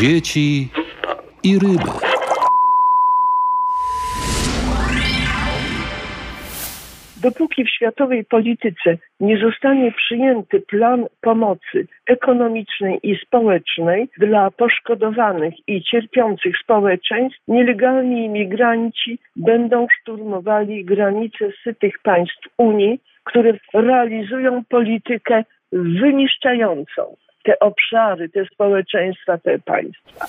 dzieci i ryby. Dopóki w światowej polityce nie zostanie przyjęty plan pomocy ekonomicznej i społecznej dla poszkodowanych i cierpiących społeczeństw, nielegalni imigranci będą szturmowali granice sytych państw Unii, które realizują politykę wyniszczającą te obszary, te społeczeństwa, te państwa.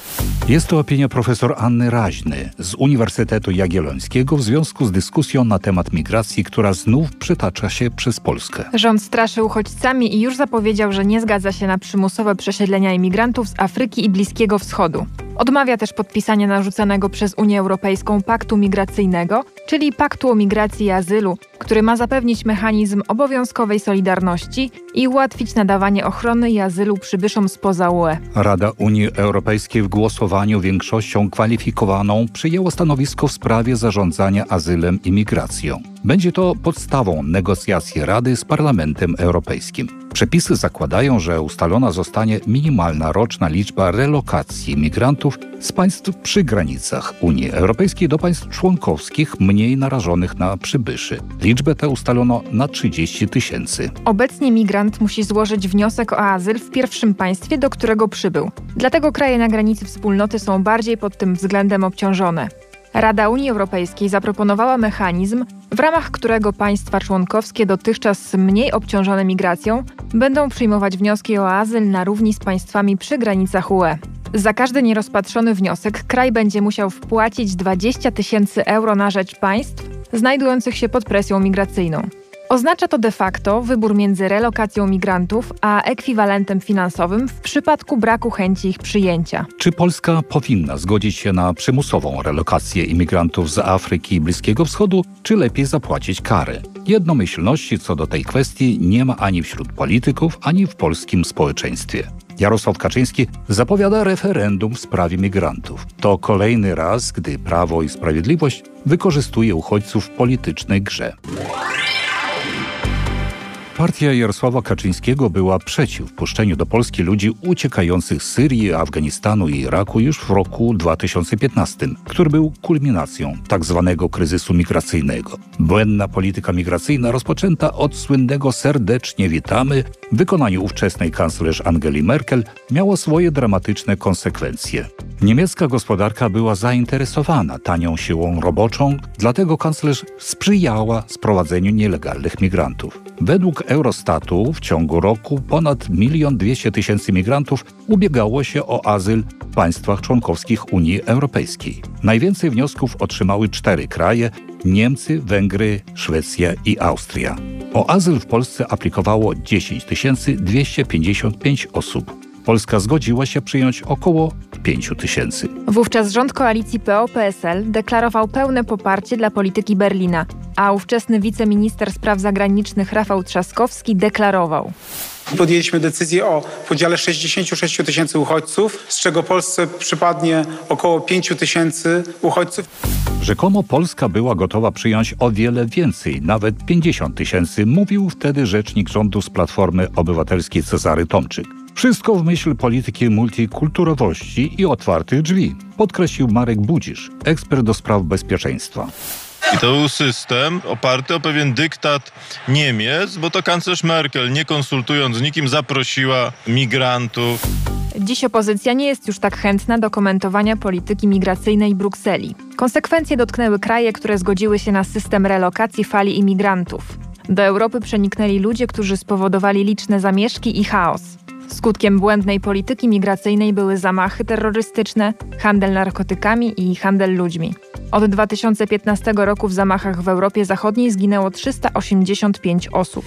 Jest to opinia profesor Anny Raźny z Uniwersytetu Jagiellońskiego w związku z dyskusją na temat migracji, która znów przytacza się przez Polskę. Rząd straszy uchodźcami i już zapowiedział, że nie zgadza się na przymusowe przesiedlenia imigrantów z Afryki i Bliskiego Wschodu. Odmawia też podpisania narzucanego przez Unię Europejską paktu migracyjnego, czyli paktu o migracji i azylu, który ma zapewnić mechanizm obowiązkowej solidarności i ułatwić nadawanie ochrony i azylu przybyszom spoza UE. Rada Unii Europejskiej w głosowaniu większością kwalifikowaną przyjęła stanowisko w sprawie zarządzania azylem i migracją. Będzie to podstawą negocjacji Rady z Parlamentem Europejskim. Przepisy zakładają, że ustalona zostanie minimalna roczna liczba relokacji migrantów z państw przy granicach Unii Europejskiej do państw członkowskich mniej narażonych na przybyszy. Liczbę tę ustalono na 30 tysięcy. Obecnie migrant musi złożyć wniosek o azyl w pierwszym państwie, do którego przybył. Dlatego kraje na granicy wspólnoty są bardziej pod tym względem obciążone. Rada Unii Europejskiej zaproponowała mechanizm, w ramach którego państwa członkowskie dotychczas mniej obciążone migracją będą przyjmować wnioski o azyl na równi z państwami przy granicach UE. Za każdy nierozpatrzony wniosek kraj będzie musiał wpłacić 20 tysięcy euro na rzecz państw znajdujących się pod presją migracyjną. Oznacza to de facto wybór między relokacją migrantów a ekwiwalentem finansowym w przypadku braku chęci ich przyjęcia. Czy Polska powinna zgodzić się na przymusową relokację imigrantów z Afryki i Bliskiego Wschodu, czy lepiej zapłacić kary? Jednomyślności co do tej kwestii nie ma ani wśród polityków, ani w polskim społeczeństwie. Jarosław Kaczyński zapowiada referendum w sprawie migrantów. To kolejny raz, gdy Prawo i Sprawiedliwość wykorzystuje uchodźców w politycznej grze. Partia Jarosława Kaczyńskiego była przeciw wpuszczeniu do Polski ludzi uciekających z Syrii, Afganistanu i Iraku już w roku 2015, który był kulminacją tzw. Tak kryzysu migracyjnego. Błędna polityka migracyjna rozpoczęta od słynnego serdecznie witamy w wykonaniu ówczesnej kanclerz Angeli Merkel miało swoje dramatyczne konsekwencje. Niemiecka gospodarka była zainteresowana tanią siłą roboczą, dlatego kanclerz sprzyjała sprowadzeniu nielegalnych migrantów. Według Eurostatu w ciągu roku ponad 1 200 tysięcy migrantów ubiegało się o azyl w państwach członkowskich Unii Europejskiej. Najwięcej wniosków otrzymały cztery kraje Niemcy, Węgry, Szwecja i Austria. O azyl w Polsce aplikowało 10 255 osób. Polska zgodziła się przyjąć około 5 tysięcy. Wówczas rząd koalicji PO-PSL deklarował pełne poparcie dla polityki Berlina, a ówczesny wiceminister spraw zagranicznych Rafał Trzaskowski deklarował. Podjęliśmy decyzję o podziale 66 tysięcy uchodźców, z czego Polsce przypadnie około 5 tysięcy uchodźców. Rzekomo Polska była gotowa przyjąć o wiele więcej, nawet 50 tysięcy, mówił wtedy rzecznik rządu z Platformy Obywatelskiej Cezary Tomczyk. Wszystko w myśl polityki multikulturowości i otwartych drzwi, podkreślił Marek Budzisz, ekspert do spraw bezpieczeństwa. I to był system oparty o pewien dyktat Niemiec, bo to kanclerz Merkel, nie konsultując z nikim, zaprosiła migrantów. Dziś opozycja nie jest już tak chętna do komentowania polityki migracyjnej Brukseli. Konsekwencje dotknęły kraje, które zgodziły się na system relokacji fali imigrantów. Do Europy przeniknęli ludzie, którzy spowodowali liczne zamieszki i chaos. Skutkiem błędnej polityki migracyjnej były zamachy terrorystyczne, handel narkotykami i handel ludźmi. Od 2015 roku w zamachach w Europie Zachodniej zginęło 385 osób.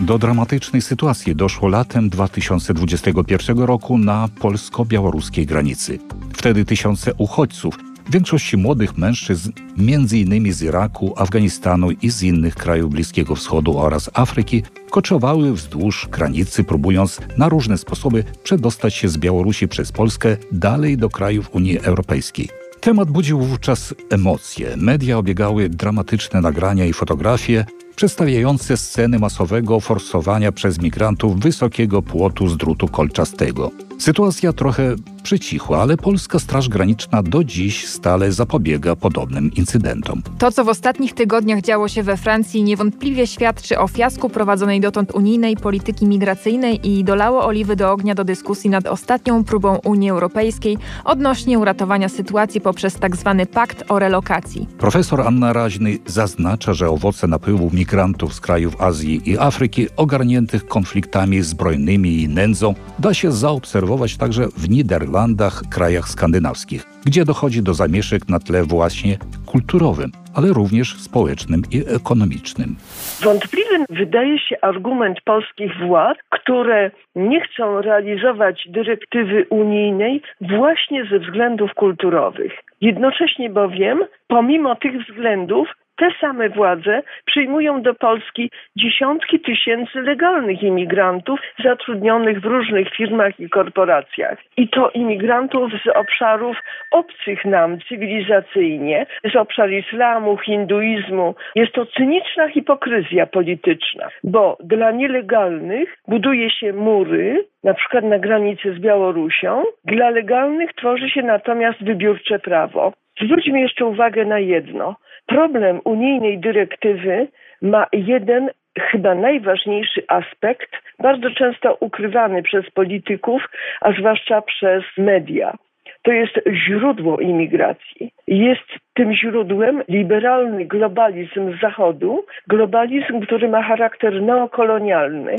Do dramatycznej sytuacji doszło latem 2021 roku na polsko-białoruskiej granicy. Wtedy tysiące uchodźców większości młodych mężczyzn, m.in. z Iraku, Afganistanu i z innych krajów Bliskiego Wschodu oraz Afryki, koczowały wzdłuż granicy, próbując na różne sposoby przedostać się z Białorusi przez Polskę dalej do krajów Unii Europejskiej. Temat budził wówczas emocje. Media obiegały dramatyczne nagrania i fotografie przedstawiające sceny masowego forsowania przez migrantów wysokiego płotu z drutu kolczastego. Sytuacja trochę przycichła, ale polska Straż Graniczna do dziś stale zapobiega podobnym incydentom. To, co w ostatnich tygodniach działo się we Francji, niewątpliwie świadczy o fiasku prowadzonej dotąd unijnej polityki migracyjnej i dolało oliwy do ognia do dyskusji nad ostatnią próbą Unii Europejskiej odnośnie uratowania sytuacji poprzez tzw. Tak pakt o relokacji. Profesor Anna Raźny zaznacza, że owoce napływu migrantów z krajów Azji i Afryki ogarniętych konfliktami zbrojnymi i nędzą da się zaobserwować także w Niderlandach, krajach skandynawskich, gdzie dochodzi do zamieszek na tle właśnie kulturowym, ale również społecznym i ekonomicznym. Wątpliwy wydaje się argument polskich władz, które nie chcą realizować dyrektywy unijnej właśnie ze względów kulturowych. Jednocześnie bowiem, pomimo tych względów, te same władze przyjmują do Polski dziesiątki tysięcy legalnych imigrantów zatrudnionych w różnych firmach i korporacjach. I to imigrantów z obszarów obcych nam cywilizacyjnie, z obszaru islamu, hinduizmu. Jest to cyniczna hipokryzja polityczna, bo dla nielegalnych buduje się mury, na przykład na granicy z Białorusią, dla legalnych tworzy się natomiast wybiórcze prawo. Zwróćmy jeszcze uwagę na jedno. Problem unijnej dyrektywy ma jeden chyba najważniejszy aspekt, bardzo często ukrywany przez polityków, a zwłaszcza przez media. To jest źródło imigracji. Jest tym źródłem liberalny globalizm Zachodu, globalizm, który ma charakter neokolonialny.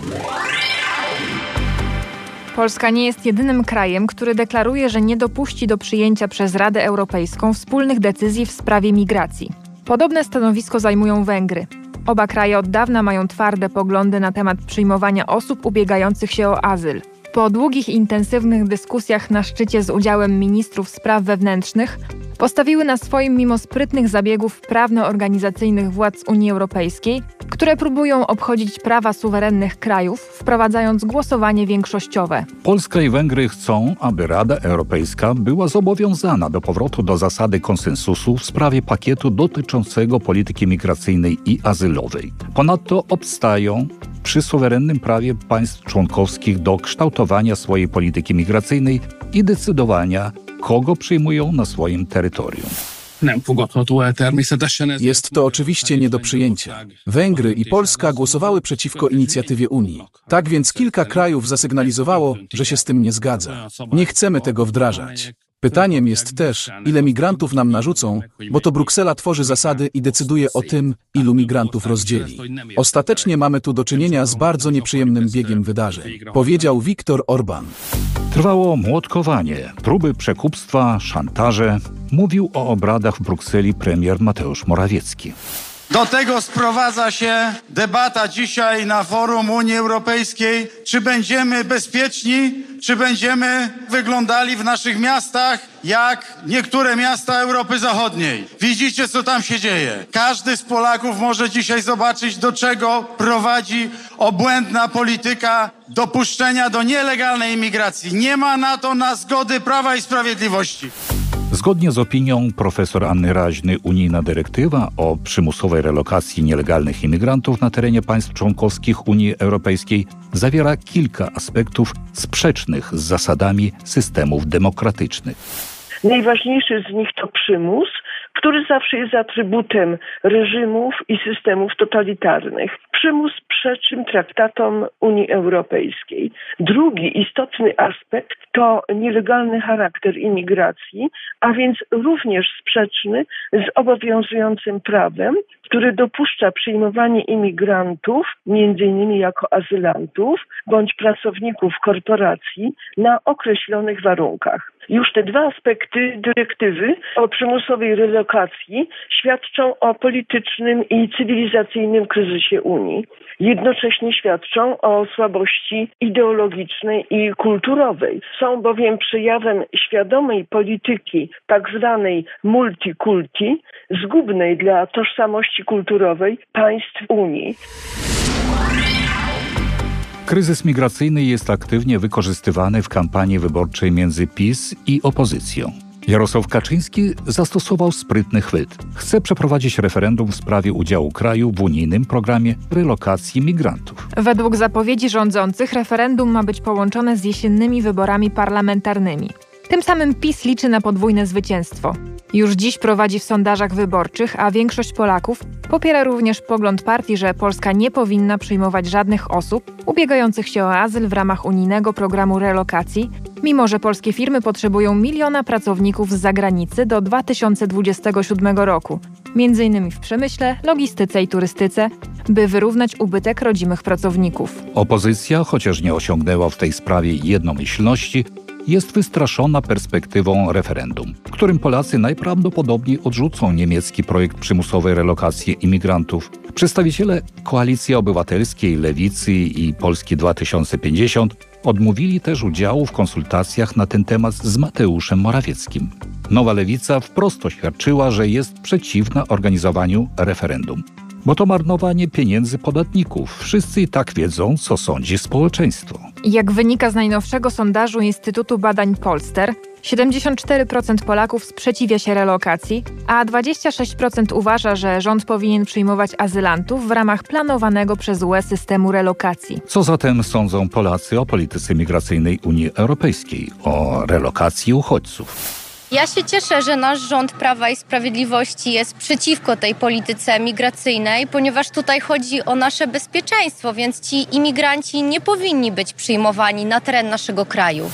Polska nie jest jedynym krajem, który deklaruje, że nie dopuści do przyjęcia przez Radę Europejską wspólnych decyzji w sprawie migracji. Podobne stanowisko zajmują Węgry. Oba kraje od dawna mają twarde poglądy na temat przyjmowania osób ubiegających się o azyl. Po długich, intensywnych dyskusjach na szczycie z udziałem ministrów spraw wewnętrznych, postawiły na swoim mimo sprytnych zabiegów prawno-organizacyjnych władz Unii Europejskiej, które próbują obchodzić prawa suwerennych krajów, wprowadzając głosowanie większościowe. Polska i Węgry chcą, aby Rada Europejska była zobowiązana do powrotu do zasady konsensusu w sprawie pakietu dotyczącego polityki migracyjnej i azylowej. Ponadto obstają przy suwerennym prawie państw członkowskich do kształtowania swojej polityki migracyjnej i decydowania, kogo przyjmują na swoim terytorium. Jest to oczywiście nie do przyjęcia. Węgry i Polska głosowały przeciwko inicjatywie Unii. Tak więc kilka krajów zasygnalizowało, że się z tym nie zgadza. Nie chcemy tego wdrażać. Pytaniem jest też, ile migrantów nam narzucą, bo to Bruksela tworzy zasady i decyduje o tym, ilu migrantów rozdzieli. Ostatecznie mamy tu do czynienia z bardzo nieprzyjemnym biegiem wydarzeń, powiedział Viktor Orban. Trwało młotkowanie, próby przekupstwa, szantaże. Mówił o obradach w Brukseli premier Mateusz Morawiecki. Do tego sprowadza się debata dzisiaj na forum Unii Europejskiej, czy będziemy bezpieczni, czy będziemy wyglądali w naszych miastach jak niektóre miasta Europy Zachodniej. Widzicie, co tam się dzieje. Każdy z Polaków może dzisiaj zobaczyć, do czego prowadzi obłędna polityka dopuszczenia do nielegalnej imigracji. Nie ma na to na zgody Prawa i Sprawiedliwości. Zgodnie z opinią profesor Anny Raźny, unijna dyrektywa o przymusowej relokacji nielegalnych imigrantów na terenie państw członkowskich Unii Europejskiej zawiera kilka aspektów sprzecznych z zasadami systemów demokratycznych. Najważniejszy z nich to przymus, który zawsze jest atrybutem reżimów i systemów totalitarnych. Przymus przeczym traktatom Unii Europejskiej. Drugi istotny aspekt to nielegalny charakter imigracji, a więc również sprzeczny z obowiązującym prawem, który dopuszcza przyjmowanie imigrantów, innymi jako azylantów, bądź pracowników korporacji na określonych warunkach. Już te dwa aspekty dyrektywy o przymusowej relokacji świadczą o politycznym i cywilizacyjnym kryzysie Unii. Jednocześnie świadczą o słabości ideologicznej i kulturowej. Są bowiem przejawem świadomej polityki tak zwanej multikulti, zgubnej dla tożsamości kulturowej państw Unii. Kryzys migracyjny jest aktywnie wykorzystywany w kampanii wyborczej między PiS i opozycją. Jarosław Kaczyński zastosował sprytny chwyt. Chce przeprowadzić referendum w sprawie udziału kraju w unijnym programie relokacji migrantów. Według zapowiedzi rządzących referendum ma być połączone z jesiennymi wyborami parlamentarnymi. Tym samym PiS liczy na podwójne zwycięstwo. Już dziś prowadzi w sondażach wyborczych, a większość Polaków popiera również pogląd partii, że Polska nie powinna przyjmować żadnych osób ubiegających się o azyl w ramach unijnego programu relokacji, mimo że polskie firmy potrzebują miliona pracowników z zagranicy do 2027 roku, m.in. w przemyśle, logistyce i turystyce, by wyrównać ubytek rodzimych pracowników. Opozycja, chociaż nie osiągnęła w tej sprawie jednomyślności, jest wystraszona perspektywą referendum, którym Polacy najprawdopodobniej odrzucą niemiecki projekt przymusowej relokacji imigrantów. Przedstawiciele Koalicji Obywatelskiej, Lewicy i Polski 2050 odmówili też udziału w konsultacjach na ten temat z Mateuszem Morawieckim. Nowa Lewica wprost oświadczyła, że jest przeciwna organizowaniu referendum bo to marnowanie pieniędzy podatników. Wszyscy i tak wiedzą, co sądzi społeczeństwo. Jak wynika z najnowszego sondażu Instytutu Badań Polster, 74% Polaków sprzeciwia się relokacji, a 26% uważa, że rząd powinien przyjmować azylantów w ramach planowanego przez UE systemu relokacji. Co zatem sądzą Polacy o polityce migracyjnej Unii Europejskiej, o relokacji uchodźców? Ja się cieszę, że nasz rząd Prawa i Sprawiedliwości jest przeciwko tej polityce migracyjnej, ponieważ tutaj chodzi o nasze bezpieczeństwo, więc ci imigranci nie powinni być przyjmowani na teren naszego kraju.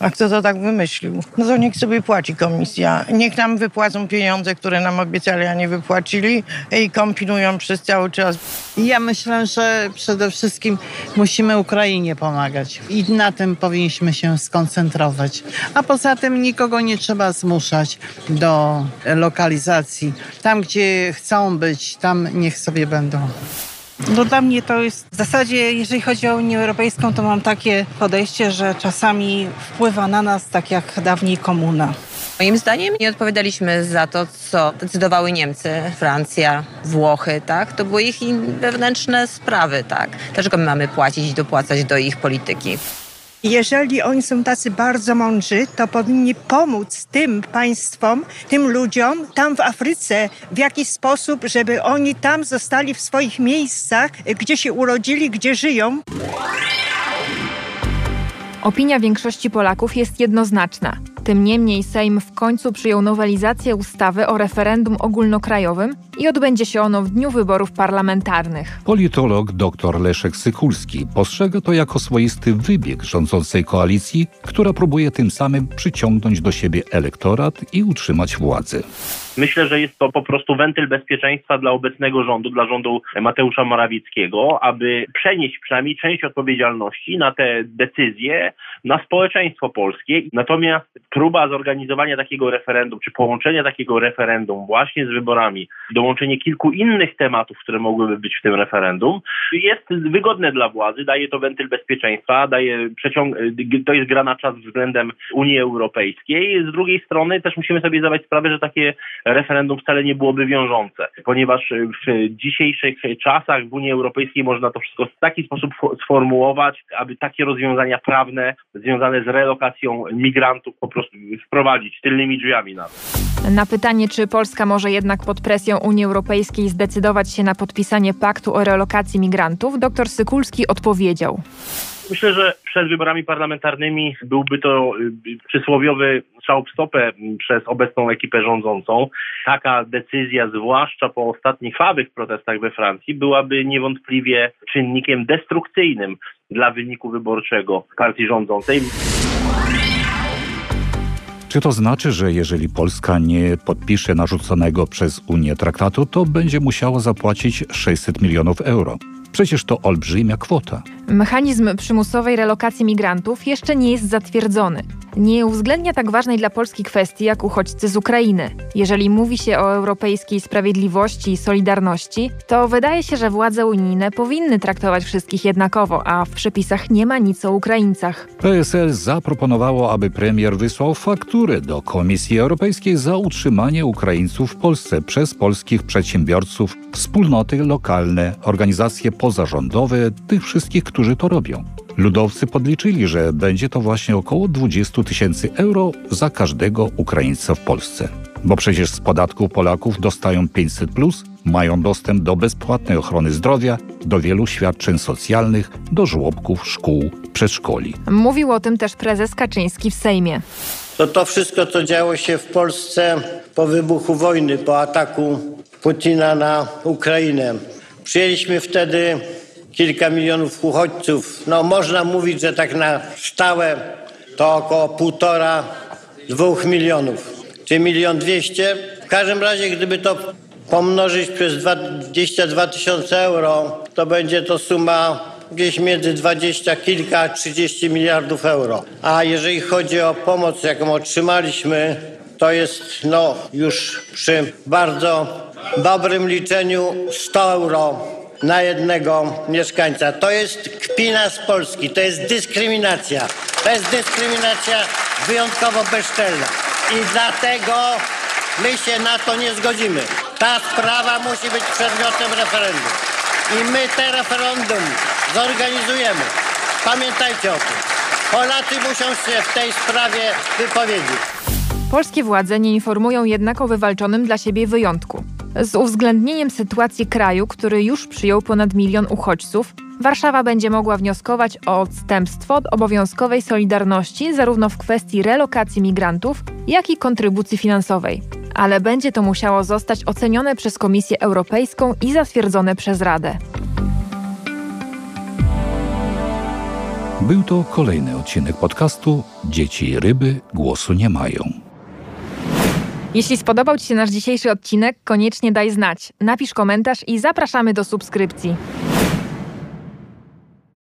A kto to tak wymyślił? No to niech sobie płaci komisja. Niech nam wypłacą pieniądze, które nam obiecali, a nie wypłacili i kombinują przez cały czas. Ja myślę, że przede wszystkim musimy Ukrainie pomagać i na tym powinniśmy się skoncentrować. A poza tym nikogo nie trzeba zmuszać do lokalizacji. Tam, gdzie chcą być, tam niech sobie będą. No dla mnie to jest w zasadzie, jeżeli chodzi o Unię Europejską, to mam takie podejście, że czasami wpływa na nas tak jak dawniej komuna. Moim zdaniem nie odpowiadaliśmy za to, co decydowały Niemcy, Francja, Włochy, tak? To były ich wewnętrzne sprawy, tak? Dlaczego my mamy płacić i dopłacać do ich polityki? Jeżeli oni są tacy bardzo mądrzy, to powinni pomóc tym państwom, tym ludziom tam w Afryce w jakiś sposób, żeby oni tam zostali w swoich miejscach, gdzie się urodzili, gdzie żyją. Opinia większości Polaków jest jednoznaczna. Tym niemniej Sejm w końcu przyjął nowelizację ustawy o referendum ogólnokrajowym i odbędzie się ono w dniu wyborów parlamentarnych. Politolog dr Leszek Sykulski postrzega to jako swoisty wybieg rządzącej koalicji, która próbuje tym samym przyciągnąć do siebie elektorat i utrzymać władzę. Myślę, że jest to po prostu wentyl bezpieczeństwa dla obecnego rządu, dla rządu Mateusza Morawieckiego, aby przenieść przynajmniej część odpowiedzialności na te decyzje na społeczeństwo polskie. Natomiast próba zorganizowania takiego referendum, czy połączenia takiego referendum właśnie z wyborami, dołączenie kilku innych tematów, które mogłyby być w tym referendum, jest wygodne dla władzy, daje to wentyl bezpieczeństwa, daje przeciąg, to jest gra na czas względem Unii Europejskiej. Z drugiej strony też musimy sobie zdawać sprawę, że takie referendum wcale nie byłoby wiążące, ponieważ w dzisiejszych czasach w Unii Europejskiej można to wszystko w taki sposób sformułować, aby takie rozwiązania prawne związane z relokacją migrantów po prostu wprowadzić tylnymi drzwiami na Na pytanie, czy Polska może jednak pod presją Unii Europejskiej zdecydować się na podpisanie paktu o relokacji migrantów, dr Sykulski odpowiedział. Myślę, że przed wyborami parlamentarnymi byłby to y, przysłowiowy strzał w stopę przez obecną ekipę rządzącą. Taka decyzja, zwłaszcza po ostatnich krwawych protestach we Francji, byłaby niewątpliwie czynnikiem destrukcyjnym dla wyniku wyborczego partii rządzącej. Czy to znaczy, że jeżeli Polska nie podpisze narzuconego przez Unię traktatu, to będzie musiała zapłacić 600 milionów euro? Przecież to olbrzymia kwota. Mechanizm przymusowej relokacji migrantów jeszcze nie jest zatwierdzony. Nie uwzględnia tak ważnej dla Polski kwestii jak uchodźcy z Ukrainy. Jeżeli mówi się o europejskiej sprawiedliwości i solidarności, to wydaje się, że władze unijne powinny traktować wszystkich jednakowo, a w przepisach nie ma nic o Ukraińcach. PSL zaproponowało, aby premier wysłał fakturę do Komisji Europejskiej za utrzymanie Ukraińców w Polsce przez polskich przedsiębiorców, wspólnoty lokalne, organizacje pozarządowe, tych wszystkich, którzy to robią. Ludowcy podliczyli, że będzie to właśnie około 20 tysięcy euro za każdego Ukraińca w Polsce. Bo przecież z podatku Polaków dostają 500, plus, mają dostęp do bezpłatnej ochrony zdrowia, do wielu świadczeń socjalnych, do żłobków, szkół, przedszkoli. Mówił o tym też prezes Kaczyński w Sejmie. To to wszystko, co działo się w Polsce po wybuchu wojny, po ataku Putina na Ukrainę. Przyjęliśmy wtedy kilka milionów uchodźców. No można mówić, że tak na stałe to około półtora, dwóch milionów, czy milion dwieście. W każdym razie, gdyby to pomnożyć przez 22 tysiące euro, to będzie to suma gdzieś między 20 kilka, 30 miliardów euro. A jeżeli chodzi o pomoc, jaką otrzymaliśmy, to jest no już przy bardzo dobrym liczeniu 100 euro na jednego mieszkańca. To jest kpina z Polski, to jest dyskryminacja. To jest dyskryminacja wyjątkowo bezczelna. I dlatego my się na to nie zgodzimy. Ta sprawa musi być przedmiotem referendum. I my te referendum zorganizujemy. Pamiętajcie o tym. Polacy muszą się w tej sprawie wypowiedzieć. Polskie władze nie informują jednak o wywalczonym dla siebie wyjątku. Z uwzględnieniem sytuacji kraju, który już przyjął ponad milion uchodźców, Warszawa będzie mogła wnioskować o odstępstwo od obowiązkowej solidarności zarówno w kwestii relokacji migrantów, jak i kontrybucji finansowej. Ale będzie to musiało zostać ocenione przez Komisję Europejską i zatwierdzone przez Radę. Był to kolejny odcinek podcastu Dzieci ryby głosu nie mają. Jeśli spodobał Ci się nasz dzisiejszy odcinek, koniecznie daj znać. Napisz komentarz i zapraszamy do subskrypcji.